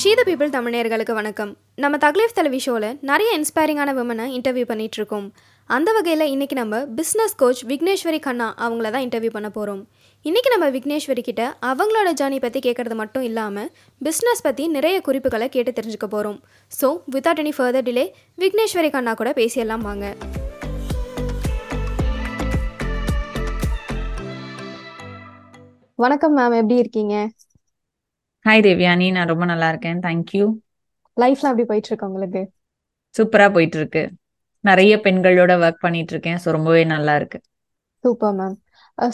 ஷீத people தமிழர்களுக்கு வணக்கம். நம்ம தக்லீஃப் தலைவி ஷோவில் நிறைய இன்ஸ்பைரிங்கான விமனை இன்டர்வியூ பண்ணிட்டு இருக்கோம் அந்த வகையில் இன்றைக்கி நம்ம பிஸ்னஸ் கோச் விக்னேஸ்வரி கண்ணா அவங்கள தான் இன்டர்வியூ பண்ண போகிறோம் இன்றைக்கி நம்ம விக்னேஸ்வரி கிட்ட அவங்களோட ஜேர்னி பற்றி கேட்குறது மட்டும் இல்லாமல் பிஸ்னஸ் பற்றி நிறைய குறிப்புகளை கேட்டு தெரிஞ்சுக்க போகிறோம் so without any further delay Vigneswari Kanna கூட பேசியெல்லாம் வாங்க. வணக்கம் மேம் எப்படி இருக்கீங்க? ஹாய் தேவ்யானி நான் ரொம்ப நல்லா இருக்கேன். தேங்க்யூ லைஃப்லாம் எப்படி போயிட்டு இருக்கு உங்களுக்கு? சூப்பரா போயிட்டு இருக்கு. நிறைய பெண்களோட ஒர்க் பண்ணிட்டு இருக்கேன். ஸோ ரொம்பவே நல்லா இருக்கு. சூப்பர் மேம்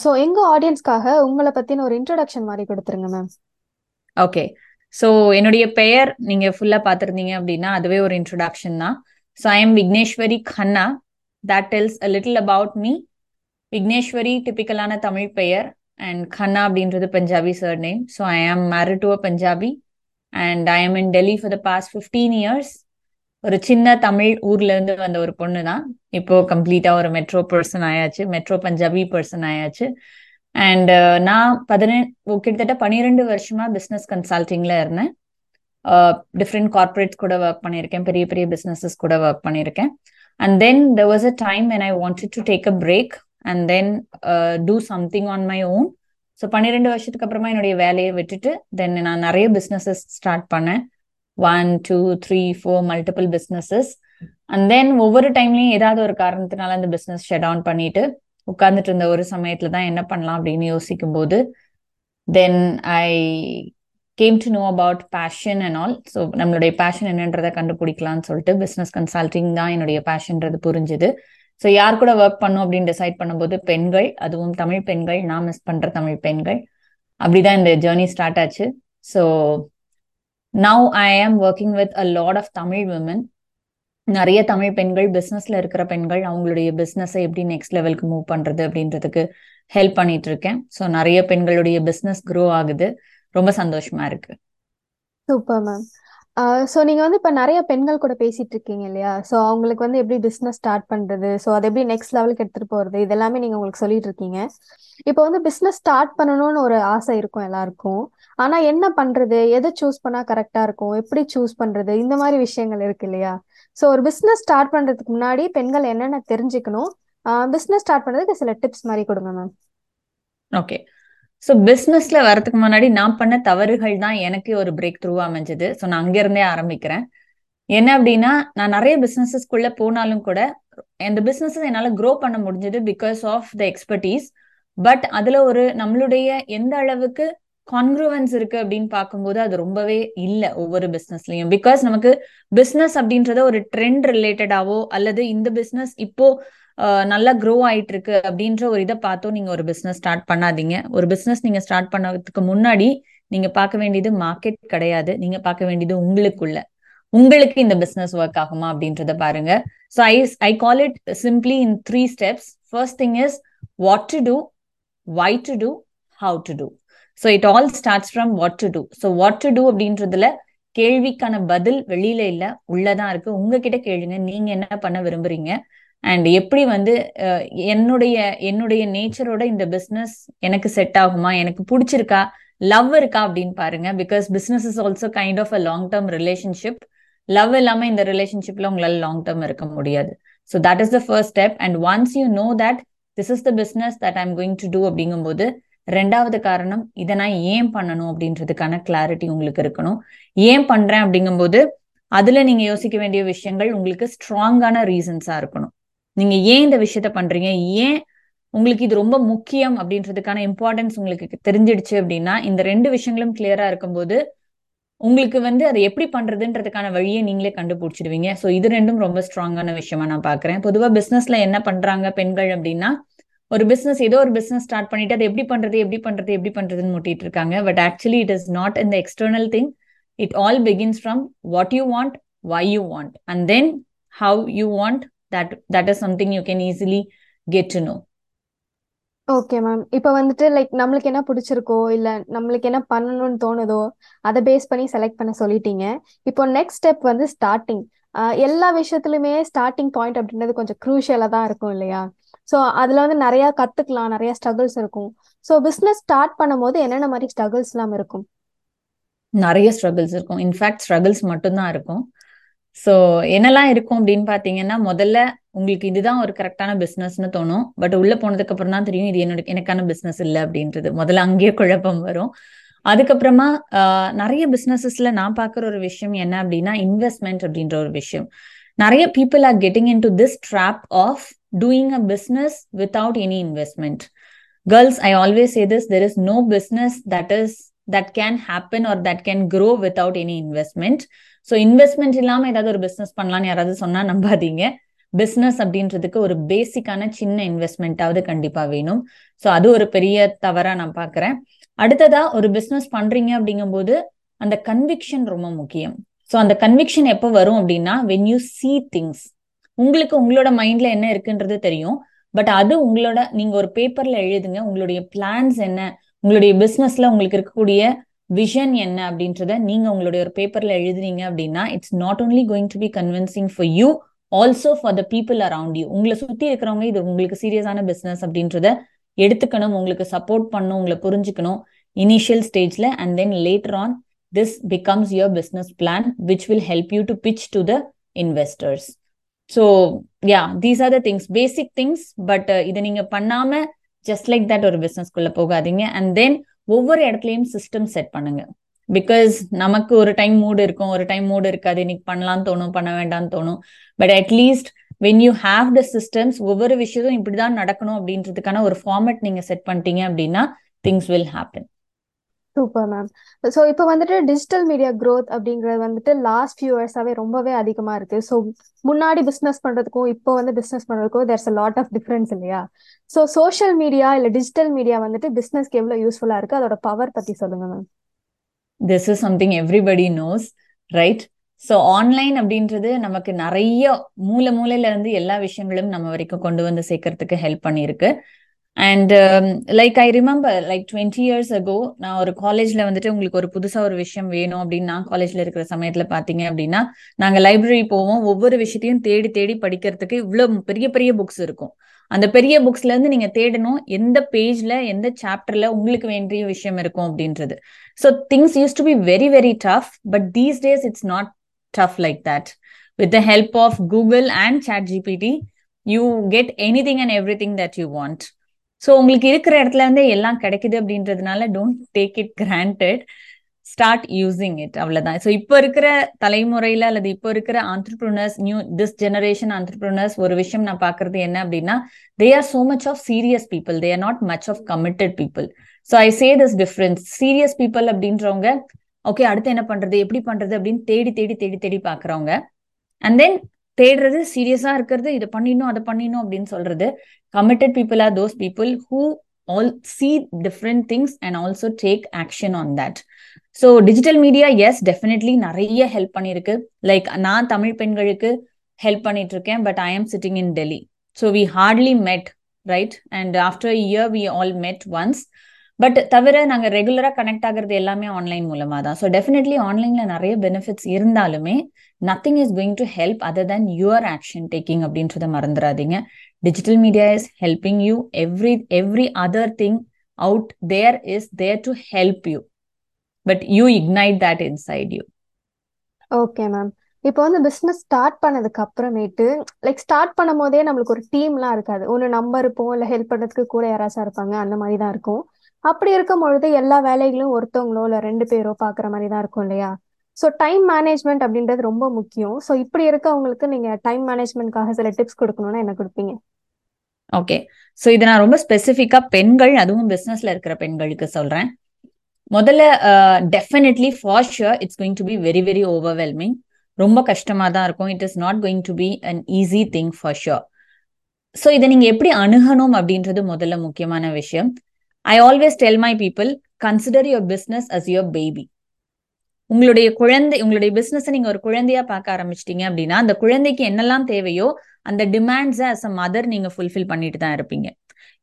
ஸோ எங்க ஆடியன்ஸ்க்காக உங்களை பத்தின ஒரு இன்ட்ரடக்ஷன் மாதிரி கொடுத்துருங்க மேம் ஓகே ஸோ என்னுடைய பெயர் நீங்க ஃபுல்லா பார்த்துருந்தீங்க அப்படின்னா அதுவே ஒரு இன்ட்ரொடக்ஷன் தான். So I am Vigneswari Kanna. That tells a little about me Vigneswari டிபிக்கலான Tamil பெயர். அண்ட் கண்ணா அப்படின்றது Punjabi surname so I am married to a Punjabi and I am in Delhi for the past fifteen years ஒரு சின்ன தமிழ் ஊர்ல இருந்து வந்த ஒரு பொண்ணு தான் இப்போ கம்ப்ளீட்டா ஒரு மெட்ரோ பர்சன் ஆயாச்சு. மெட்ரோ பஞ்சாபி பர்சன் ஆயாச்சு. அண்ட் uh, நான் பதினெண்டு கிட்டத்தட்ட பன்னிரெண்டு வருஷமா பிஸ்னஸ் கன்சல்டிங்ல இருந்தேன். Uh, டிஃப்ரெண்ட் கார்பரேட்ஸ் கூட ஒர்க் பண்ணியிருக்கேன். பெரிய பெரிய பிஸ்னஸஸ் கூட ஒர்க் பண்ணியிருக்கேன். And then there was a time when I wanted to take a break and then do something on my own so பன்னிரெண்டு வருஷத்துக்கு அப்புறமா என்னுடைய வேலையை விட்டுட்டு தென் நான் நிறைய பிஸ்னஸஸ் ஸ்டார்ட் பண்ணேன். One two three four multiple businesses and then ஒவ்வொரு டைம்லயும் ஏதாவது ஒரு காரணத்தினால அந்த பிஸ்னஸ் ஷட் ஆன் பண்ணிட்டு உட்கார்ந்துட்டு இருந்த ஒரு சமயத்துல தான் என்ன பண்ணலாம் அப்படின்னு யோசிக்கும் போது then I came to know about passion and all so நம்மளுடைய பேஷன் என்னன்றதை கண்டுபிடிக்கலாம்னு சொல்லிட்டு பிஸ்னஸ் கன்சல்டிங் தான் என்னுடைய பேஷன்றது புரிஞ்சுது. ஸோ யார் கூட ஒர்க் பண்ணும் அப்படின்னு டிசைட் பண்ணும்போது பெண்கள் அதுவும் தமிழ் பெண்கள் நான் மிஸ் பண்ற தமிழ் பெண்கள். அப்படிதான் இந்த ஜேர்னி ஸ்டார்ட் ஆச்சு. So now I am working with a lot of Tamil women நிறைய தமிழ் பெண்கள் பிஸ்னஸ்ல இருக்கிற பெண்கள் அவங்களுடைய பிஸ்னஸை எப்படி நெக்ஸ்ட் லெவலுக்கு மூவ் பண்றது அப்படின்றதுக்கு ஹெல்ப் பண்ணிட்டு இருக்கேன். ஸோ நிறைய பெண்களுடைய பிஸ்னஸ் க்ரோ ஆகுது. ரொம்ப சந்தோஷமா இருக்கு. சூப்பர் மேம் ஸோ நீங்கள் வந்து இப்போ நிறைய பெண்கள் கூட பேசிட்டு இருக்கீங்க இல்லையா? ஸோ அவங்களுக்கு வந்து எப்படி பிஸ்னஸ் ஸ்டார்ட் பண்ணுறது ஸோ அதை எப்படி நெக்ஸ்ட் லெவலுக்கு எடுத்துகிட்டு போகிறது இதெல்லாமே நீங்கள் உங்களுக்கு சொல்லிட்டு இருக்கீங்க இப்போ வந்து பிஸ்னஸ் ஸ்டார்ட் பண்ணணும்னு ஒரு ஆசை இருக்கும் எல்லாருக்கும். ஆனால் என்ன பண்ணுறது எதை சூஸ் பண்ணால் கரெக்டாக இருக்கும்? எப்படி சூஸ் பண்ணுறது இந்த மாதிரி விஷயங்கள் இருக்கு இல்லையா? ஸோ ஒரு பிஸ்னஸ் ஸ்டார்ட் பண்ணுறதுக்கு முன்னாடி பெண்கள் என்னென்ன தெரிஞ்சுக்கணும்? பிஸ்னஸ் ஸ்டார்ட் பண்ணுறதுக்கு சில டிப்ஸ் மாதிரி கொடுங்க மேம் ஓகே ஸோ பிஸ்னஸ்ல வரதுக்கு முன்னாடி நான் பண்ண தவறுகள் தான் எனக்கு ஒரு பிரேக் த்ரூ அமைஞ்சது. ஸோ நான் அங்கிருந்தே ஆரம்பிக்கிறேன். என்ன அப்படின்னா நான் நிறைய பிஸ்னஸஸ்குள்ள போனாலும் கூட அந்த பிஸ்னஸஸ் என்னால் க்ரோ பண்ண முடிஞ்சது because of the expertise but அதுல ஒரு நம்மளுடைய எந்த அளவுக்கு கான்க்ரூவன்ஸ் இருக்கு அப்படின்னு பார்க்கும்போது அது ரொம்பவே இல்லை ஒவ்வொரு பிஸ்னஸ்லயும் பிகாஸ் நமக்கு பிஸ்னஸ் அப்படின்றத ஒரு ட்ரெண்ட் ரிலேட்டடாவோ அல்லது இந்த பிஸ்னஸ் இப்போ நல்லா க்ரோ ஆயிட்டு இருக்கு அப்படின்ற ஒரு இதை பார்த்தோம். நீங்க ஒரு பிசினஸ் ஸ்டார்ட் பண்ணாதீங்க. ஒரு பிசினஸ் நீங்க ஸ்டார்ட் பண்ணதுக்கு முன்னாடி நீங்க பார்க்க வேண்டியது மார்க்கெட் கிடையாது. நீங்க பார்க்க வேண்டியது உங்களுக்குள்ள. உங்களுக்கு இந்த பிசினஸ் ஒர்க் ஆகுமா அப்படின்றத பாருங்க. So I I call it simply in three steps first thing is what to do why to do how to do so it all starts from what to do so what to do அப்படின்றதுல கேள்விக்கான பதில் வெளியில இல்ல. உள்ளதான் இருக்கு. உங்ககிட்ட கேளுங்க. நீங்க என்ன பண்ண விரும்புறீங்க? அண்ட் எப்படி வந்து என்னுடைய என்னுடைய நேச்சரோட இந்த பிஸ்னஸ் எனக்கு செட் ஆகுமா? எனக்கு பிடிச்சிருக்கா? லவ் இருக்கா அப்படின்னு பாருங்க. Because business is also kind of a long term relationship love இல்லாம இந்த ரிலேஷன்ஷிப்ல உங்களால லாங் டேர்ம் இருக்க முடியாது. So that is the first step and once you know that this is the business that I'm going to do அப்படிங்கும்போது ரெண்டாவது காரணம் இதை நான் ஏன் பண்ணணும் அப்படின்றதுக்கான கிளாரிட்டி உங்களுக்கு இருக்கணும். ஏன் பண்றேன் அப்படிங்கும்போது அதுல நீங்க யோசிக்க வேண்டிய விஷயங்கள் உங்களுக்கு ஸ்ட்ராங்கான ரீசன்ஸா இருக்கணும். நீங்க ஏன் இந்த விஷயத்த பண்றீங்க? ஏன் உங்களுக்கு இது ரொம்ப முக்கியம் அப்படின்றதுக்கான இம்பார்ட்டன்ஸ் உங்களுக்கு தெரிஞ்சிடுச்சு அப்படின்னா இந்த ரெண்டு விஷயங்களும் கிளியரா இருக்கும்போது உங்களுக்கு வந்து அதை எப்படி பண்றதுன்றதுக்கான வழியை நீங்களே கண்டுபிடிச்சிடுவீங்க. ஸோ இது ரெண்டும் ரொம்ப ஸ்ட்ராங்கான விஷயமா நான் பாக்குறேன். பொதுவா பிசினஸ்ல என்ன பண்றாங்க பெண்கள் அப்படின்னா ஒரு பிசினஸ் ஏதோ ஒரு பிசினஸ் ஸ்டார்ட் பண்ணிட்டு அதை எப்படி பண்றது எப்படி பண்றது எப்படி பண்றதுன்னு முட்டிட்டு இருக்காங்க. But actually it is not in the external thing it all begins from what you want why you want and then how you want that that is something you can easily get to know. Okay ma'am இப்போ வந்துட்டு like நம்மளுக்கு என்ன பிடிச்சிருக்கோ இல்ல நம்மளுக்கு என்ன பண்ணணும்னு தோணுதோ அதை பேஸ் பண்ணி செலக்ட் பண்ண சொல்லிட்டீங்க. இப்போ நெக்ஸ்ட் ஸ்டெப் வந்து ஸ்டார்டிங் எல்லா விஷயத்துலையுமே ஸ்டார்டிங் பாயிண்ட் அப்படின்றது கொஞ்சம் க்ரூஷியலாக தான் இருக்கும் இல்லையா? ஸோ அதில் வந்து நிறையா கற்றுக்கலாம் நிறைய ஸ்ட்ரகிள்ஸ் இருக்கும். ஸோ பிஸ்னஸ் ஸ்டார்ட் பண்ணும்போது என்னென்ன மாதிரி ஸ்ட்ரகிள்ஸ்லாம் இருக்கும்? நிறைய ஸ்ட்ரகிள்ஸ் இருக்கும். இன்ஃபேக்ட் ஸ்ட்ரகிள்ஸ் மட்டும்தான் இருக்கும். ஸோ என்னெல்லாம் இருக்கும் அப்படின்னு பார்த்தீங்கன்னா முதல்ல உங்களுக்கு இதுதான் ஒரு கரெக்டான பிஸ்னஸ்னு தோணும். பட் உள்ள போனதுக்கு அப்புறம் தான் தெரியும் இது என்னோட எனக்கான பிஸ்னஸ் இல்லை அப்படின்றது. முதல்ல அங்கேயே குழப்பம் வரும். அதுக்கப்புறமா நிறைய பிஸ்னஸஸ்ல நான் பார்க்குற ஒரு விஷயம் என்ன அப்படின்னா இன்வெஸ்ட்மெண்ட் அப்படின்ற ஒரு விஷயம். நிறைய people are getting into this trap of doing a business without any investment girls I always say this there is no business that is that can happen or that can grow without any investment so investment இல்லாமல் ஏதாவது ஒரு business பண்ணலாம்னு யாராவது சொன்னா நம்பாதீங்க. Business அப்படின்றதுக்கு ஒரு பேசிக்கான சின்ன இன்வெஸ்ட்மெண்ட்டாவது கண்டிப்பா வேணும். ஸோ அது ஒரு பெரிய தவறா நான் பாக்குறேன். அடுத்ததா ஒரு பிஸ்னஸ் பண்றீங்க அப்படிங்கும்போது அந்த கன்விக்ஷன் ரொம்ப முக்கியம். ஸோ அந்த கன்விக்ஷன் எப்போ வரும் அப்படின்னா வென் யூ சி திங்ஸ் உங்களுக்கு உங்களோட மைண்ட்ல என்ன இருக்குன்றது தெரியும். பட் அது உங்களோட நீங்க ஒரு பேப்பர்ல எழுதுங்க உங்களுடைய பிளான்ஸ் என்ன உங்களுடைய பிஸ்னஸ்ல உங்களுக்கு இருக்கக்கூடிய விஷன் என்ன அப்படின்றத நீங்க உங்களுடைய ஒரு பேப்பர்ல எழுதுனீங்க அப்படின்னா it's not only going to be convincing for you also for the people around you உங்களை சுத்தி இருக்கிறவங்க இது உங்களுக்கு சீரியஸான பிசினஸ் அப்படின்றத எடுத்துக்கணும் உங்களுக்கு சப்போர்ட் பண்ணும் உங்களை புரிஞ்சுக்கணும் இனிஷியல் ஸ்டேஜ்ல and then later on this becomes your business plan which will help you to pitch to the investors so yeah these are the things basic things but இதை நீங்க பண்ணாம ஜஸ்ட் லைக் தட் ஒரு பிஸ்னஸ்க்குள்ள போகாதீங்க. And then ஒவ்வொரு இடத்துலையும் system set பண்ணுங்க. Because நமக்கு ஒரு டைம் மூடு இருக்கும் ஒரு டைம் மூடு இருக்காது. இன்னைக்கு பண்ணலாம்னு தோணும் பண்ண வேண்டாம்னு தோணும். But at least when you have the systems ஒவ்வொரு விஷயத்தும் இப்படிதான் நடக்கணும் அப்படின்றதுக்கான ஒரு ஃபார்மேட் நீங்க செட் பண்ணிட்டீங்க அப்படின்னா things will happen super ma'am so இப்போ வந்துட்டு டிஜிட்டல் மீடியா க்ரோத் அப்படிங்கிறது வந்துட்டு லாஸ்ட் ஃபியூ இயர்ஸாவே ரொம்பவே அதிகமா இருக்கு. ஸோ முன்னாடி பிஸ்னஸ் பண்றதுக்கும் இப்போ வந்து பிஸ்னஸ் பண்ணுறதுக்கும் there's a lot of difference இல்லையா? ஸோ சோஷியல் மீடியா இல்ல டிஜிட்டல் மீடியா வந்துட்டு பிஸ்னஸ்க்கு எவ்வளவு யூஸ்ஃபுல்லா இருக்கு? அதோட பவர் பத்தி சொல்லுங்க ma'am this is something everybody knows right so online அப்படின்றது நமக்கு நிறைய மூல மூலையில இருந்து எல்லா விஷயங்களும் நம்ம வரைக்கும் கொண்டு வந்து சேர்க்கறதுக்கு ஹெல்ப் பண்ணியிருக்கு. And like I remember like twenty years ago நான் ஒரு காலேஜ்ல வந்துட்டு உங்களுக்கு ஒரு புதுசா ஒரு விஷயம் வேணும் அப்படின்னு நான் காலேஜ்ல இருக்கிற சமயத்துல பாத்தீங்க அப்படின்னா நாங்க லைப்ரரி போவோம். ஒவ்வொரு விஷயத்தையும் தேடி தேடி படிக்கிறதுக்கு இவ்வளவு பெரிய பெரிய புக்ஸ் இருக்கும். அந்த பெரிய புக்ஸ்ல இருந்து நீங்க தேடணும் எந்த பேஜ்ல எந்த சாப்டர்ல உங்களுக்கு வேண்டிய விஷயம் இருக்கும் அப்படின்றது. So things used to be very very tough but these days it's not tough like that with the help of Google and ChatGPT you get anything and everything that you want so உங்களுக்கு இருக்கிற இடத்துல இருந்து எல்லாம் கிடைக்குது அப்படின்றதுனால don't take it granted start using it அவ்வளவுதான். ஸோ இப்போ இருக்கிற தலைமுறையில அல்லது இப்போ இருக்கிற entrepreneurs new this generation entrepreneurs ஒரு விஷயம் நான் பாக்குறது என்ன அப்படின்னா they are so much of serious people they are not much of committed people so I say this difference serious people அப்படின்றவங்க ஓகே அடுத்து என்ன பண்றது எப்படி பண்றது அப்படின்னு தேடி தேடி தேடி தேடி பாக்குறவங்க அண்ட் தென் தேடுறது சீரியஸா இருக்கிறது இதை பண்ணிடணும் அதை பண்ணிடணும் அப்படின்னு சொல்றது. Committed people are those people who all see different things and also take action on that so digital media yes definitely நிறைய ஹெல்ப் பண்ணியிருக்கு. லைக் நான் தமிழ் பெண்களுக்கு ஹெல்ப் பண்ணிட்டு இருக்கேன் but I am sitting in Delhi so we hardly met right and after year we all met once but தவிர நாங்கள் ரெகுலராக connect ஆகுறது எல்லாமே ஆன்லைன் மூலமாக தான் ஸோ டெஃபினெட்லி ஆன்லைனில் நிறைய பெனிஃபிட்ஸ் இருந்தாலுமே nothing is going to help other than your action taking அப்படின்றத மறந்துடாதீங்க digital media is helping you every every other thing out there is there to help you but you ignite that inside you okay ma'am இப்போ வந்து business start பண்ணதுக்கு அப்புறமேட்டு like start பண்ணும் போதே நம்மளுக்கு ஒரு டீம்லாம் இருக்காது. ஒன்று நம்ம இருப்போம் இல்லை ஹெல்ப் பண்ணுறதுக்கு கூட யாராச்சும் இருப்பாங்க அந்த மாதிரி தான் இருக்கும். அப்படி இருக்கும் பொழுது எல்லா வேலைகளும் ஒருத்தவங்களோ இல்லை ரெண்டு பேரோ பார்க்குற மாதிரி தான் இருக்கும் இல்லையா? ஸோ டைம் மேனேஜ்மெண்ட் அப்படின்றது ரொம்ப முக்கியம். ஸோ இப்படி இருக்கவங்களுக்கு நீங்க டைம் மேனேஜ்மெண்ட்காக சில டிப்ஸ் கொடுக்கணும்னா என்ன கொடுப்பீங்க? ஓகே ஸோ இதை நான் ரொம்ப ஸ்பெசிஃபிக்கா பெண்கள் அதுவும் பிஸ்னஸ்ல இருக்கிற பெண்களுக்கு சொல்றேன். முதல்ல definitely for sure it's going to be very very overwhelming ரொம்ப கஷ்டமா தான் இருக்கும். It is not going to be an easy thing for sure so இதை நீங்க எப்படி அணுகணும் அப்படின்றது முதல்ல முக்கியமான விஷயம். I always tell my people consider your business as your baby உங்களுடைய குழந்தை உங்களுடைய பிசினஸ் நீங்க ஒரு குழந்தையா பார்க்க ஆரம்பிச்சிட்டீங்க அப்படின்னா அந்த குழந்தைக்கு என்னெல்லாம் தேவையோ அந்த டிமாண்ட்ஸை அஸ் அ மதர் நீங்க ஃபுல்ஃபில் பண்ணிட்டு தான் இருப்பீங்க.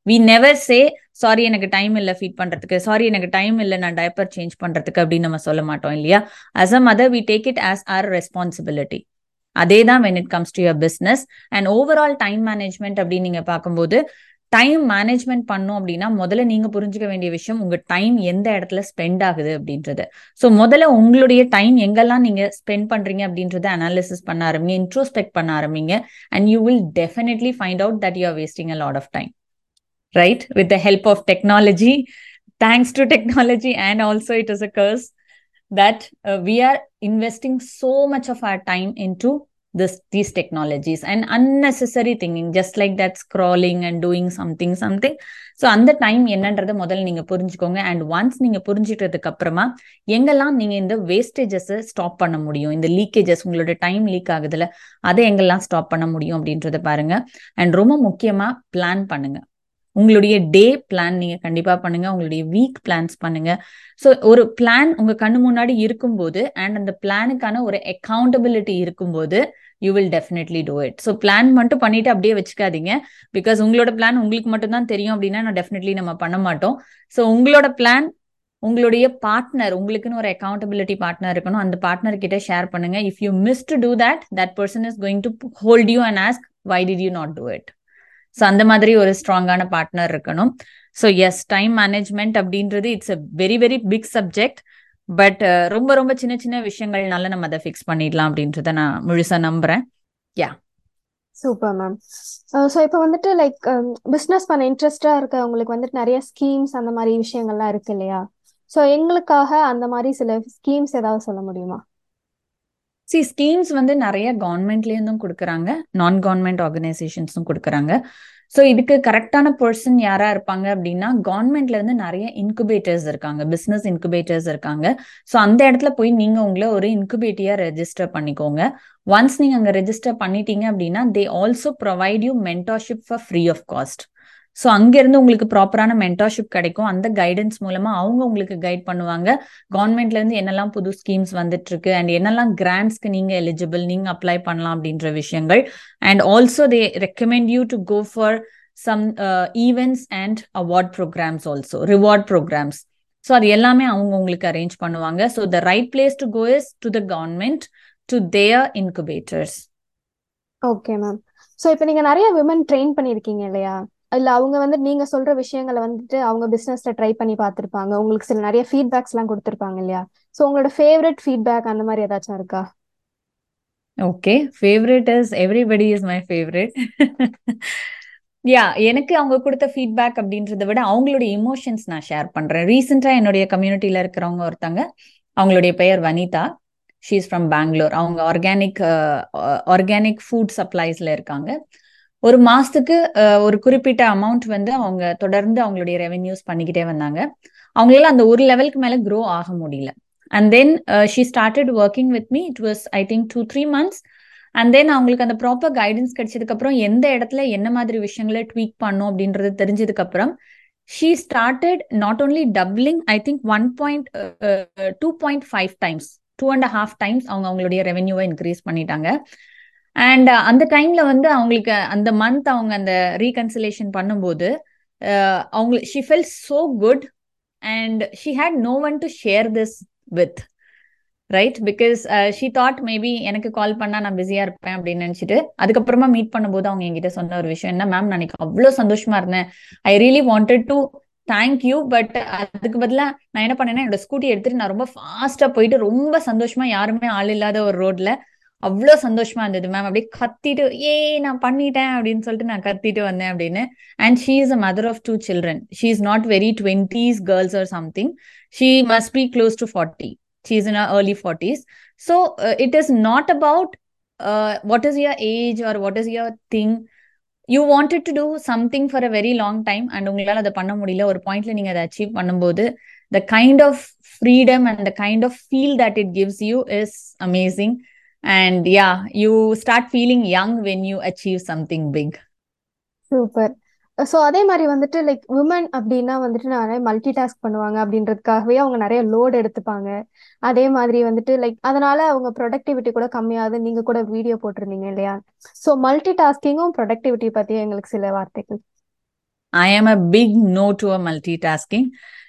வி நெவர் சே சாரி எனக்கு டைம் இல்லை ஃபீட் பண்றதுக்கு. சாரி எனக்கு டைம் இல்லை நான் டைப்பர் சேஞ்ச் பண்றதுக்கு அப்படின்னு நம்ம சொல்ல மாட்டோம் இல்லையா? As a mother we take it as our responsibility அதே தான் when it comes to your business and overall time management அப்படின்னு நீங்க பார்க்கும்போது டைம் மேனேஜ்மெண்ட் பண்ணும் அப்படின்னா முதல்ல நீங்க புரிஞ்சுக்க வேண்டிய விஷயம் உங்க டைம் எந்த இடத்துல ஸ்பெண்ட் ஆகுது அப்படின்றது. ஸோ முதல்ல உங்களுடைய டைம் எங்கெல்லாம் நீங்க ஸ்பெண்ட் பண்றீங்க அப்படின்றத அனாலிசிஸ் பண்ண ஆரம்பிங்க இன்ட்ரோஸ்பெக்ட் பண்ண ஆரம்பிங்க and you will definitely find out that you are wasting a lot of time right with the help of technology thanks to technology and also it is a curse that we are investing so much of our time into this these technologies and unnecessary thinking just like that scrolling and doing something something. So அந்த time என்னன்றதை முதல்ல நீங்க புரிஞ்சுக்கோங்க. And once நீங்க புரிஞ்சுட்டதுக்கு அப்புறமா எங்கெல்லாம் நீங்க இந்த வேஸ்டேஜஸ் ஸ்டாப் பண்ண முடியும்? இந்த லீக்கேஜஸ் உங்களோட டைம் லீக் ஆகுதுல அதை எங்கெல்லாம் ஸ்டாப் பண்ண முடியும் அப்படின்றத பாருங்க. அண்ட் ரொம்ப முக்கியமா பிளான் பண்ணுங்க. உங்களுடைய டே பிளான் நீங்க கண்டிப்பா பண்ணுங்க. உங்களுடைய வீக் பிளான்ஸ் பண்ணுங்க. ஸோ ஒரு பிளான் உங்க கண்ணு முன்னாடி இருக்கும்போது அண்ட் அந்த பிளானுக்கான ஒரு அக்கௌண்டபிலிட்டி இருக்கும்போது you will definitely do it so plan மட்டும் பண்ணிட்டு அப்படியே வச்சுக்காதீங்க. பிகாஸ் உங்களோட பிளான் உங்களுக்கு மட்டும் தான் தெரியும் அப்படின்னா நான் டெஃபினெட்லி நம்ம பண்ண மாட்டோம். ஸோ உங்களோட பிளான் உங்களுடைய பார்ட்னர் உங்களுக்குன்னு ஒரு அக்கௌண்டபிலிட்டி பார்ட்னர் இருக்கணும். அந்த பார்ட்னர் கிட்ட ஷேர் பண்ணுங்க. If you miss to do that that person is going to hold you and ask why did you not do it so அந்த மாதிரி ஒரு ஸ்ட்ராங்கான பார்ட்னர் இருக்கணும். ஸோ எஸ் டைம் மேனேஜ்மெண்ட் அப்படின்றது it's a very very big subject but ரொம்ப ரொம்ப சின்ன சின்ன விஷயங்கள்னால நம்ம அதை ஃபிக்ஸ் பண்ணிடலாம் அப்படின்றத நான் முழுசா நம்புறேன். யா சூப்பர் மேம் ஸோ இப்போ வந்துட்டு லைக் பிஸ்னஸ் um, பண்ண இன்ட்ரெஸ்டாக இருக்கவங்களுக்கு வந்துட்டு நிறைய ஸ்கீம்ஸ் அந்த மாதிரி விஷயங்கள்லாம் இருக்கு இல்லையா? ஸோ எங்களுக்காக அந்த மாதிரி சில ஸ்கீம்ஸ் ஏதாவது சொல்ல முடியுமா? சி ஸ்கீம்ஸ் வந்து நிறைய கவர்மெண்ட்லேருந்தும் கொடுக்குறாங்க. நான் கவர்மெண்ட் ஆர்கனைசேஷன்ஸும் கொடுக்குறாங்க. ஸோ இதுக்கு கரெக்டான பர்சன் யாரா இருப்பாங்க அப்படின்னா கவர்மெண்ட்ல இருந்து நிறைய இன்குபேட்டர்ஸ் இருக்காங்க. பிஸ்னஸ் இன்குபேட்டர்ஸ் இருக்காங்க. ஸோ அந்த இடத்துல போய் நீங்க உங்களை ஒரு இன்குபேட்டியா ரெஜிஸ்டர் பண்ணிக்கோங்க. ஒன்ஸ் நீங்க அங்க ரெஜிஸ்டர் பண்ணிட்டீங்க அப்படின்னா they also provide you mentorship for free of cost so அங்கேருந்து உங்களுக்கு ப்ராப்பரான மென்டர்ஷிப் கிடைக்கும். அந்த கைடன்ஸ் மூலமா அவங்க உங்களுக்கு கைட் பண்ணுவாங்க. கவர்மெண்ட்லேருந்து என்னெல்லாம் புது ஸ்கீம்ஸ் வந்துட்டு இருக்கு அண்ட் என்னெல்லாம் கிராண்ட்ஸ்க்கு நீங்க எலிஜிபிள் நீங்க அப்ளை பண்ணலாம் அப்படின்ற விஷயங்கள். And also they recommend you to go for some events and award programs also reward programs so அது எல்லாமே அவங்க உங்களுக்கு அரேஞ்ச் பண்ணுவாங்க. So the right place to go is to the government to their incubators okay ma'am so இப்போ நீங்கள் நிறைய women train பண்ணியிருக்கீங்க இல்லையா? இல்ல அவங்க வந்து நீங்க சொல்ற விஷயங்களை வந்துட்டு அவங்க பிசினஸ்ல ட்ரை பண்ணி பார்த்திருப்பாங்க. உங்களுக்கு சில நிறைய ஃபீட்பேக்ஸ் எல்லாம் கொடுத்திருப்பாங்க இல்லையா? சோ உங்களோட ஃபேவரட் ஃபீட்பேக் அந்த மாதிரி ஏதாச்சும் இருக்கா? Okay favourite is everybody is my favourite yeah எனக்கு அவங்க கொடுத்த ஃபீட்பேக் அப்படின்றத விட அவங்களுடைய இமோஷன்ஸ் நான் ஷேர் பண்றேன். ரீசெண்டா என்னுடைய கம்யூனிட்டியில இருக்கிறவங்க ஒருத்தங்க அவங்களுடைய பெயர் வனிதா. ஷீஸ் ஃப்ரம் பெங்களூர் அவங்க ஆர்கானிக் ஆர்கானிக் ஃபுட் சப்ளைஸ்ல இருக்காங்க. ஒரு மாசத்துக்கு ஒரு குறிப்பிட்ட அமௌண்ட் வந்து அவங்க தொடர்ந்து அவங்களுடைய ரெவென்யூஸ் பண்ணிக்கிட்டே வந்தாங்க. அவங்களால அந்த ஒரு லெவலுக்கு மேல க்ரோ ஆக முடியல. And then she started working with me it was I think two three months and then அவங்களுக்கு அந்த ப்ராப்பர் கைடன்ஸ் கிடைச்சதுக்கு அப்புறம் எந்த இடத்துல என்ன மாதிரி விஷயங்களை ட்வீக் பண்ணும் அப்படின்றது தெரிஞ்சதுக்கு அப்புறம் she started not only doubling I think one point two point five times two and half times அவங்க அவங்களுடைய ரெவென்யூவை இன்க்ரீஸ் பண்ணிட்டாங்க. அண்ட் uh, அந்த டைம்ல வந்து அவங்களுக்கு அந்த மந்த் அவங்க அந்த ரீகன்சிலேஷன் பண்ணும்போது அவங்க she felt so good and she had no one to share this with right because she thought maybe எனக்கு கால் பண்ணா நான் பிஸியா இருப்பேன் அப்படின்னு நினைச்சிட்டு அதுக்கப்புறமா மீட் பண்ணும்போது அவங்க என்கிட்ட சொன்ன ஒரு விஷயம் என்ன மேம் நான் அவ்வளோ சந்தோஷமா இருந்தேன். I really wanted to thank you but அதுக்கு பதிலாக நான் என்ன பண்ணேன்னா என்னோட ஸ்கூட்டி எடுத்துட்டு நான் ரொம்ப ஃபாஸ்டா போயிட்டு ரொம்ப சந்தோஷமா யாருமே ஆள் இல்லாத ஒரு ரோட்ல அவ்வளோ சந்தோஷமா இருந்தது மேம் அப்படியே கத்திட்டு ஏ நான் பண்ணிட்டேன் அப்படின்னு சொல்லிட்டு நான் கத்திட்டு வந்தேன் அப்படின்னு. And she is a mother of two children she is not very twenties girls or something she must be close to forty she is in early forties so it is not about what is your age or what is your thing you wanted to do something for a very long time and உங்களால் அதை பண்ண முடியல. ஒரு பாயிண்ட்ல நீங்கள் அதை achieve பண்ணும்போது the kind of freedom and the kind of feel that it gives you is amazing and yeah you start feeling young when you achieve something big. Super so அதே மாதிரி வந்துட்டு லைக் உமன் அப்படின்னா வந்துட்டு நிறைய multi task பண்ணுவாங்க அப்படின்றதுக்காகவே அவங்க நிறைய load எடுத்துப்பாங்க. அதே மாதிரி வந்துட்டு லைக் அதனால அவங்க ப்ரொடக்டிவிட்டி கூட கம்மியாகுது. நீங்க கூட வீடியோ போட்டிருந்தீங்க இல்லையா? ஸோ மல்டி டாஸ்கிங்கும் ப்ரொடக்டிவிட்டி பத்தி எங்களுக்கு சில வார்த்தைகள். I am a big no to a multitasking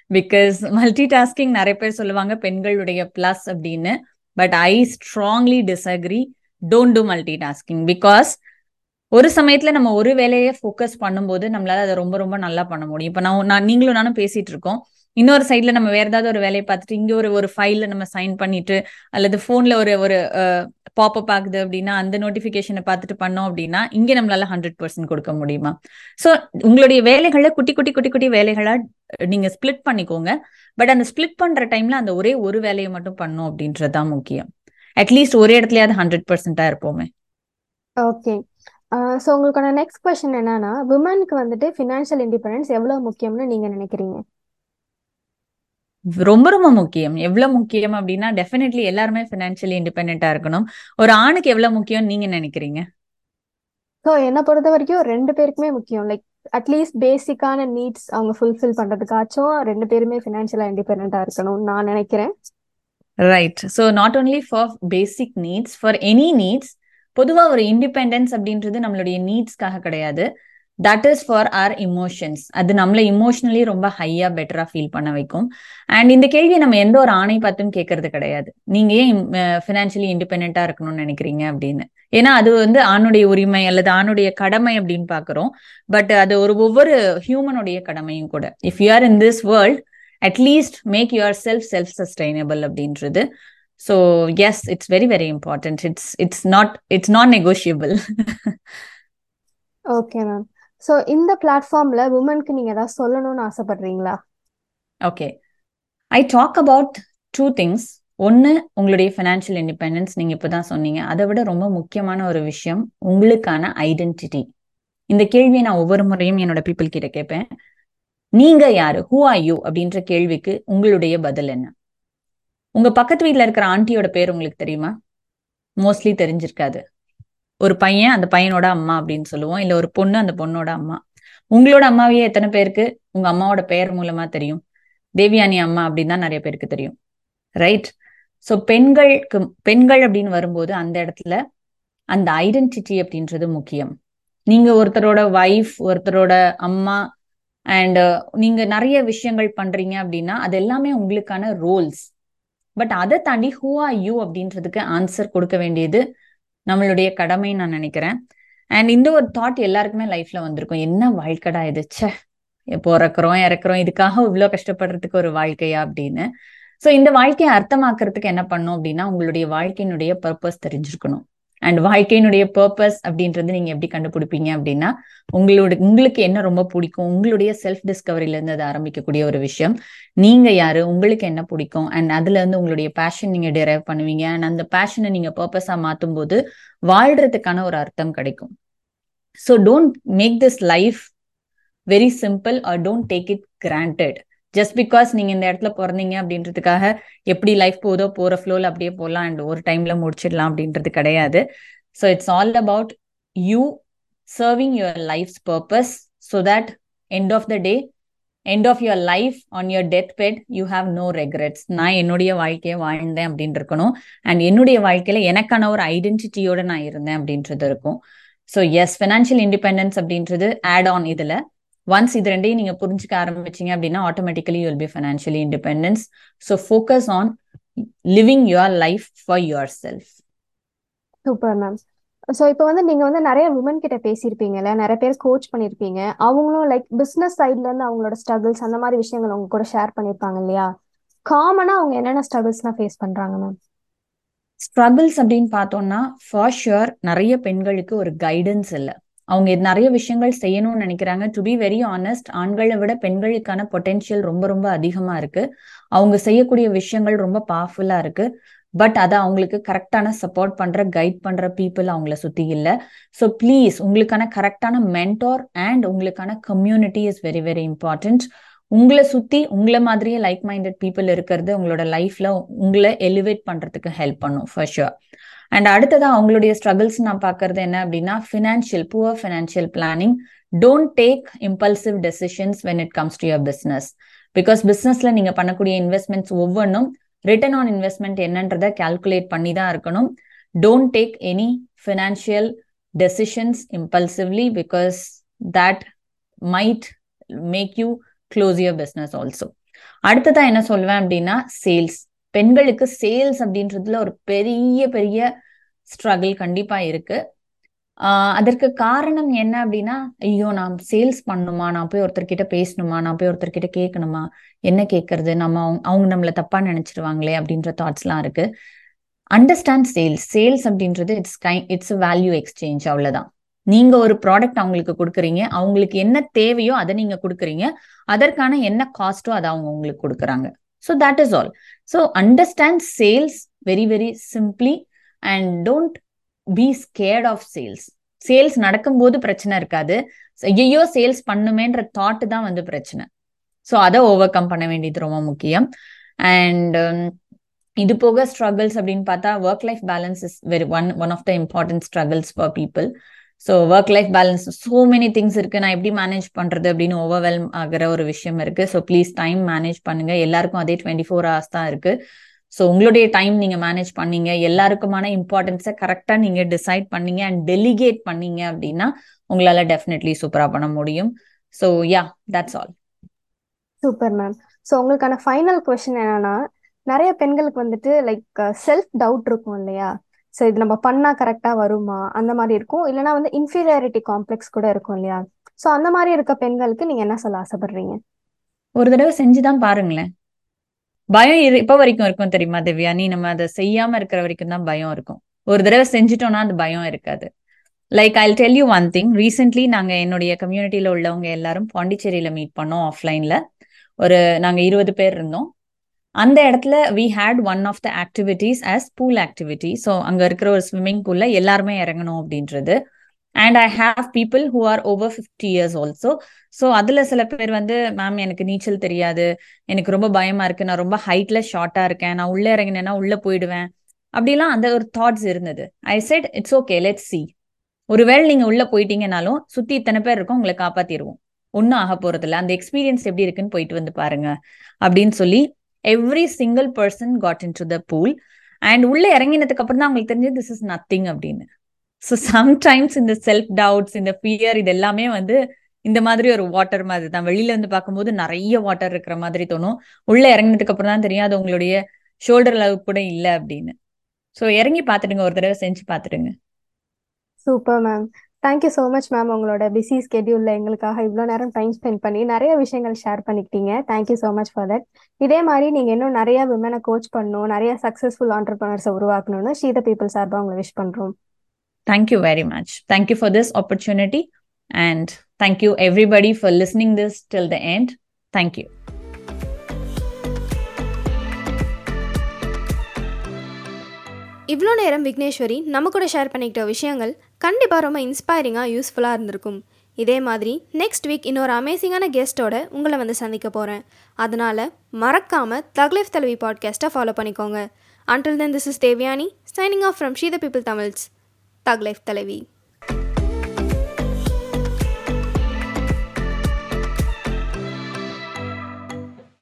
because multitasking நிறைய பேர் சொல்லுவாங்க பெண்களுடைய பிளஸ் அப்படின்னு. But I strongly disagree don't do multitasking because ஒரு சமயத்துல நம்ம ஒரு வேலையை ஃபோக்கஸ் பண்ணும்போது நம்மளால அதை ரொம்ப ரொம்ப நல்லா பண்ண முடியும். இப்ப நான் நான் நீங்களும் நானும் பேசிட்டு இருக்கோம். இன்னொரு சைட்ல நம்ம வேற ஏதாவது ஒரு வேலையை பார்த்துட்டு இங்க ஒரு ஒரு ஃபைல்ல நம்ம சைன் பண்ணிட்டு அல்லது போன்ல ஒரு ஒரு பாப்அப் ஆகுது அப்படின்னா அந்த நோட்டிபிகேஷனை பார்த்துட்டு பண்ணோம் அப்படின்னா இங்க நம்மளால ஹண்ட்ரட் பர்சன்ட் கொடுக்க முடியுமா? சோ உங்களுடைய வேலைகளை குட்டி குட்டி குட்டி குட்டி வேலைகளா நீங்க ஸ்பிளிட் பண்ணிக்கோங்க. பட் அந்த ஸ்பிளிட் பண்ற டைம்ல அந்த ஒரே ஒரு வேலையை மட்டும் பண்ணும் அப்படின்றதுதான் முக்கியம். அட்லீஸ்ட் ஒரே இடத்துலயாவது ஹண்ட்ரட் பர்சன்டா இருப்போமே. ஓகே ஸோ உங்களுக்கான நெக்ஸ்ட் கொஸ்டின் என்னன்னா விமனுக்கு வந்துட்டு ஃபினான்ஷியல் இண்டிபெண்டன்ஸ் எவ்வளவு முக்கியம்னு நீங்க நினைக்கிறீங்க? ரொம்ப ரொம்ப முக்கியம். எவ்வளவு முக்கியம் அப்படின்னா டெஃபினெட்லி எல்லாருமே ஃபினான்ஷியலி இண்டிபெண்டா இருக்கணும். ஒரு ஆணுக்கு எவ்வளவு முக்கியம் நீங்க நினைக்கிறீங்க? ஸோ என்னை பொறுத்த வரைக்கும் ரெண்டு பேருக்குமே முக்கியம். லைக் அட்லீஸ்ட் பேசிக்கான நீட்ஸ் அவங்க ஃபுல்ஃபில் பண்றதுக்காச்சும் ரெண்டு பேருமே ஃபினான்ஷியலா இண்டிபெண்டா இருக்கணும்னு நான் நினைக்கிறேன். Right so not only for basic needs for any needs பொதுவா ஒரு இண்டிபெண்டன்ஸ் அப்படின்றது நம்மளுடைய நீட்ஸ்க்காக கிடையாது. That is for our emotions அது நம்மளை இமோஷனலி ரொம்ப ஹையா பெட்டரா ஃபீல் பண்ண வைக்கும். அண்ட் இந்த கேள்வியை நம்ம எந்த ஒரு ஆணை பார்த்தும் கேட்கறது கிடையாது. நீங்க ஏன் ஃபினான்ஷியலி இண்டிபெண்டா இருக்கணும்னு நினைக்கிறீங்க அப்படின்னு. ஏன்னா அது வந்து ஆணுடைய உரிமை அல்லது ஆணுடைய கடமை அப்படின்னு பாக்குறோம் பட் அது ஒரு ஒவ்வொரு ஹியூமனுடைய கடமையும் கூட. If you are in this world at least make yourself self sustainable அப்படின்றது. So yes it's very very important it's it's not it's not negotiable okay ma'am so இந்த பிளாட்ஃபார்ம்ல உமனுக்கு நீங்க ஏதாவது சொல்லணும்னு ஆசைப்படுறீங்களா? Okay I talk about two things ஒன்று உங்களுடைய financial independence நீங்கள் இப்போ தான் சொன்னீங்க. அதை விட ரொம்ப முக்கியமான ஒரு விஷயம் உங்களுக்கான ஐடென்டிட்டி இந்த கேள்வியை நான் ஒவ்வொரு முறையும் என்னோட பீப்புள் கிட்ட கேட்பேன். நீங்க யாரு? ஹூ ஆர் யூ அப்படின்ற கேள்விக்கு உங்களுடைய பதில் என்ன? உங்க பக்கத்து வீட்டில் இருக்கிற ஆண்டியோட பேர் உங்களுக்கு தெரியுமா? மோஸ்ட்லி தெரிஞ்சிருக்காது. ஒரு பையன் அந்த பையனோட அம்மா அப்படின்னு சொல்லுவோம். இல்ல ஒரு பொண்ணு அந்த பொண்ணோட அம்மா. உங்களோட அம்மாவையே எத்தனை பேருக்கு? உங்க அம்மாவோட பெயர் மூலமா தெரியும். தேவியானி அம்மா அப்படின்னு தான் நிறைய பேருக்கு தெரியும். ரைட் ஸோ பெண்களுக்கு பெண்கள் அப்படின்னு வரும்போது அந்த இடத்துல அந்த ஐடென்டிட்டி அப்படின்றது முக்கியம். நீங்க ஒருத்தரோட ஒய்ஃப் ஒருத்தரோட அம்மா அண்ட் நீங்க நிறைய விஷயங்கள் பண்றீங்க அப்படின்னா அது எல்லாமே உங்களுக்கான ரோல்ஸ் பட் அதை தாண்டி ஹூ ஆர் யூ அப்படின்றதுக்கு ஆன்சர் கொடுக்க வேண்டியது நம்மளுடைய கடமை நான் நினைக்கிறேன். அண்ட் இந்த ஒரு தாட் எல்லாருக்குமே லைஃப்ல வந்திருக்கும். என்ன வாழ்க்கடா இது? சே பிறக்கிறோம் இறக்குறோம் இதுக்காக இவ்வளோ கஷ்டப்படுறதுக்கு ஒரு வாழ்க்கையா அப்படின்னு. ஸோ இந்த வாழ்க்கையை அர்த்தமாக்குறதுக்கு என்ன பண்ணும் அப்படின்னா உங்களுடைய வாழ்க்கையினுடைய பர்பஸ் தெரிஞ்சிருக்கணும். அண்ட் வாழ்க்கையினுடைய பர்பஸ் அப்படின்றது நீங்க எப்படி கண்டுபிடிப்பீங்க அப்படின்னா உங்களோட உங்களுக்கு என்ன ரொம்ப பிடிக்கும் உங்களுடைய செல்ஃப் டிஸ்கவரில இருந்து அதை ஆரம்பிக்கக்கூடிய ஒரு விஷயம். நீங்க யாரு உங்களுக்கு என்ன பிடிக்கும் அண்ட் அதுல இருந்து உங்களுடைய பேஷன் நீங்க டிரைவ் பண்ணுவீங்க. அண்ட் அந்த பேஷனை நீங்க பர்பஸா மாத்தும் போது வாழ்றதுக்கான ஒரு அர்த்தம் கிடைக்கும். So don't make this life very simple or don't take it granted just because நீங்க இந்த இடத்துல பிறந்தீங்க அப்படின்றதுக்காக எப்படி லைஃப் போதோ போற ஃப்ளோல அப்படியே போகலாம் அண்ட் ஒரு டைம்ல முடிச்சிடலாம் அப்படின்றது கிடையாது. So it's all about you serving your life's purpose so that end of the day end of your life on your death bed you have no regrets நான் என்னுடைய வாழ்க்கையை வாழ்ந்தேன் அப்படின்னு இருக்கணும் அண்ட் என்னுடைய வாழ்க்கையில எனக்கான ஒரு ஐடென்டிட்டியோட நான் இருந்தேன் அப்படின்றது இருக்கும். ஸோ எஸ் ஃபினான்ஷியல் இண்டிபெண்டன்ஸ் அப்படின்றது ஆட் ஆன் இதுல. ஒன்ஸ் இது ரெண்டையும் நீங்க புரிஞ்சுக்க ஆரம்பிச்சீங்க அப்படின்னா automatically you'll be financially independence so focus on living your life for yourself super ma'am so இப்போ வந்து நீங்க வந்து நிறைய விமன் கிட்ட பேசியிருப்பீங்கல்ல நிறைய பேர் கோச் பண்ணியிருப்பீங்க. அவங்களும் லைக் பிஸ்னஸ் சைட்ல இருந்து அவங்களோட ஸ்ட்ரகிள்ஸ் அந்த மாதிரி விஷயங்கள் உங்க கூட ஷேர் பண்ணியிருப்பாங்க இல்லையா? காமனா அவங்க என்னென்ன ஸ்ட்ரகிள்ஸ்லாம் ஃபேஸ் பண்றாங்க மேம் ஸ்ட்ரகிள்ஸ் அப்படின்னு பார்த்தோம்னா ஃபார் ஷுர் நிறைய பெண்களுக்கு ஒரு கைடன்ஸ் இல்லை. அவங்க நிறைய விஷயங்கள் செய்யணும்னு நினைக்கிறாங்க. டு பி வெரி ஆனஸ்ட் ஆண்களை விட பெண்களுக்கான பொட்டென்ஷியல் ரொம்ப ரொம்ப அதிகமா இருக்கு. அவங்க செய்யக்கூடிய விஷயங்கள் ரொம்ப பவர்ஃபுல்லா இருக்கு. பட் அதை அவங்களுக்கு கரெக்டான சப்போர்ட் பண்ற கைட் பண்ற பீப்புள் அவங்கள சுத்தி இல்ல. ஸோ ப்ளீஸ் உங்களுக்கான கரெக்டான மென்டோர் அண்ட் உங்களுக்கான community is very very important உங்களை சுத்தி உங்களை மாதிரியே லைக் மைண்டட் பீப்புள் இருக்கிறது உங்களோட லைஃப்ல உங்களை எலிவேட் பண்றதுக்கு ஹெல்ப் பண்ணும் ஃபர் ஷுர் அண்ட் அடுத்ததான் அவங்களுடைய ஸ்ட்ரகிள்ஸ் நான் பார்க்கறது என்ன அப்படின்னா financial poor financial planning don't take impulsive decisions when it comes to your business because பிஸ்னஸ்ல நீங்க பண்ணக்கூடிய இன்வெஸ்ட்மெண்ட்ஸ் ஒவ்வொன்றும் ரிட்டர்ன் ஆன் இன்வெஸ்ட்மெண்ட் என்னன்றதை கால்குலேட் பண்ணி தான் இருக்கணும். Don't take any financial decisions impulsively because that might make you close your business also அடுத்ததான் என்ன சொல்வேன் அப்படின்னா சேல்ஸ் பெண்களுக்கு சேல்ஸ் அப்படின்றதுல ஒரு பெரிய பெரிய ஸ்ட்ரகிள் கண்டிப்பா இருக்கு. ஆஹ் அதற்கு காரணம் என்ன அப்படின்னா ஐயோ நான் சேல்ஸ் பண்ணணுமா நான் போய் ஒருத்தர்கிட்ட பேசணுமா? நான் போய் ஒருத்தர்கிட்ட கேட்கணுமா? என்ன கேட்கறது? நம்ம அவங்க அவங்க நம்மள தப்பா நினைச்சிருவாங்களே அப்படின்ற தாட்ஸ்லாம் இருக்கு. அண்டர்ஸ்டாண்ட் சேல்ஸ் சேல்ஸ் அப்படின்றது இட்ஸ் கை இட்ஸ் வேல்யூ எக்ஸ்சேஞ்ச் அவ்வளவுதான். நீங்க ஒரு ப்ராடக்ட் அவங்களுக்கு கொடுக்குறீங்க. அவங்களுக்கு என்ன தேவையோ அதை நீங்க கொடுக்குறீங்க. அதற்கான என்ன காஸ்டோ அதை அவங்க உங்களுக்கு கொடுக்குறாங்க. So that is all so understand sales very very simply and don't be scared of sales sales நடக்கும்போது பிரச்சனை இருக்காது. ஐயோ சேல்ஸ் பண்ணுமேன்ற தாட் தான் வந்து பிரச்சனை. ஸோ அதை ஓவர் கம் பண்ண வேண்டியது ரொம்ப முக்கியம். அண்ட் um, இது போக ஸ்ட்ரகிள்ஸ் அப்படின்னு பார்த்தா work life balance is very one one of the important struggles for people so work life balance so many things இருக்கு. நான் எப்படி மேனேஜ் பண்றது அப்படின்னு ஓவர்வெல்ம் ஆகிற ஒரு விஷயம் இருக்கு. ஸோ ப்ளீஸ் டைம் மேனேஜ் பண்ணுங்க. எல்லாருக்கும் அதே டுவெண்ட்டி ஃபோர் ஹவர்ஸ் தான் இருக்கு. ஸோ உங்களுடைய டைம் நீங்க மேனேஜ் பண்ணீங்க. எல்லாருக்குமான இம்பார்ட்டன்ஸை கரெக்டாக நீங்க டிசைட் பண்ணீங்க அண்ட் டெலிகேட் பண்ணீங்க அப்படின்னா உங்களால டெஃபினெட்லி சூப்பரா பண்ண முடியும். So yeah that's all super ma'am so உங்களுக்கான ஃபைனல் கொஸ்டின் என்னன்னா நிறைய பெண்களுக்கு வந்துட்டு லைக் செல்ஃப் டவுட் இருக்கும் இல்லையா? ஸோ இது நம்ம பண்ணா கரெக்டா வருமா? அந்த மாதிரி இருக்கும். இல்லைன்னா வந்து இன்ஃபீரியாரிட்டி காம்ப்ளெக்ஸ் கூட இருக்கும் இல்லையா? ஸோ அந்த மாதிரி இருக்க பெண்களுக்கு நீங்க என்ன சொல்ல ஆசைப்படுறீங்க? ஒரு தடவை செஞ்சுதான் பாருங்களேன். பயம் இப்ப வரைக்கும் இருக்கும் தெரியுமா திவ்யா? நீ நம்ம அதை செய்யாம இருக்கிற வரைக்கும் தான் பயம் இருக்கும். ஒரு தடவை செஞ்சுட்டோம்னா அந்த பயம் இருக்காது. Like I tell you one thing recently நாங்க என்னுடைய கம்யூனிட்டியில உள்ளவங்க எல்லாரும் பாண்டிச்சேரியில மீட் பண்ணோம் ஆஃப்லைன்ல ஒரு நாங்க இருபது பேர் இருந்தோம். அந்த இடத்துல we had one of the activities as pool activity so அங்க இருக்கிற ஒரு ஸ்விம்மிங் பூல்ல எல்லாருமே இறங்கணும் அப்படின்றது. And I have people who are over fifty years also so அதுல சில பேர் வந்து மேம் எனக்கு நீச்சல் தெரியாது. எனக்கு ரொம்ப பயமா இருக்கு. நான் ரொம்ப ஹைட்ல ஷார்ட்டா இருக்கேன். நான் உள்ள இறங்கினேன்னா உள்ள போயிடுவேன். அப்படிலாம் அந்த ஒரு தாட்ஸ் இருந்தது. I said it's okay let see ஒருவேளை நீங்க உள்ள போயிட்டீங்கனாலும் சுத்தி இத்தனை பேர் இருக்கும். உங்களை காப்பாத்திடுவோம் ஒன்றும் ஆக போறது அந்த எக்ஸ்பீரியன்ஸ் எப்படி இருக்குன்னு போயிட்டு வந்து பாருங்க. அப்படின்னு சொல்லி every single person got in to the pool and உள்ள இறங்கினதுக்கு அப்புறம் தான் அவங்களுக்கு தெரிஞ்சு திஸ் இஸ் நத்திங் அப்படின்னு. ஸோ சம்டைம்ஸ் இந்த செல்ஃப் டவுட்ஸ் இந்த ஃபியர் இது எல்லாமே வந்து இந்த மாதிரி ஒரு வாட்டர் மாதிரி தான். வெளியில இருந்து பார்க்கும்போது நிறைய வாட்டர் இருக்கிற மாதிரி தோணும். உள்ள இறங்கினதுக்கு அப்புறம் தான் தெரியும் அது உங்களுடைய ஷோல்டர் அளவு கூட இல்லை அப்படின்னு. ஸோ இறங்கி பார்த்துடுங்க ஒரு தடவை செஞ்சு பார்த்துடுங்க. Super ma'am thank you so much ma'am உங்களோட பிஸி ஸ்கெடியூல்ல எங்களுக்காக இவ்வளோ நேரம் டைம் ஸ்பெண்ட் பண்ணி நிறைய விஷயங்கள் ஷேர் பண்ணிக்கிட்டீங்க. Thank you so much for that இதே மாதிரி நீங்கள் இன்னும் நிறைய விமனை கோச் பண்ணணும் நிறைய சக்ஸஸ்ஃபுல் ஆண்டர்பனர்ஸை உருவாக்கணும்னு ஷீத பீப்புள் சார்பாக உங்களை விஷ் பண்ணுறோம் Thank you very much. Thank you for this opportunity. And thank you everybody for listening this till the end. Thank you. இவ்வளோ நேரம் விக்னேஸ்வரி நம்ம கூட ஷேர் பண்ணிக்கிட்ட விஷயங்கள் கண்டிப்பாக ரொம்ப இன்ஸ்பைரிங்காக யூஸ்ஃபுல்லாக இருந்திருக்கும் இதே மாதிரி நெக்ஸ்ட் வீக் இன்னொரு அமேசிங்கான கெஸ்ட்டோட உங்களை வந்து சந்திக்க போகிறேன் அதனால் மறக்காமல் தக்லீஃப் தலைவி பாட்காஸ்ட்டை ஃபாலோ பண்ணிக்கோங்க until then this is Devyani signing off from she the people Tamils thug life Thalaivi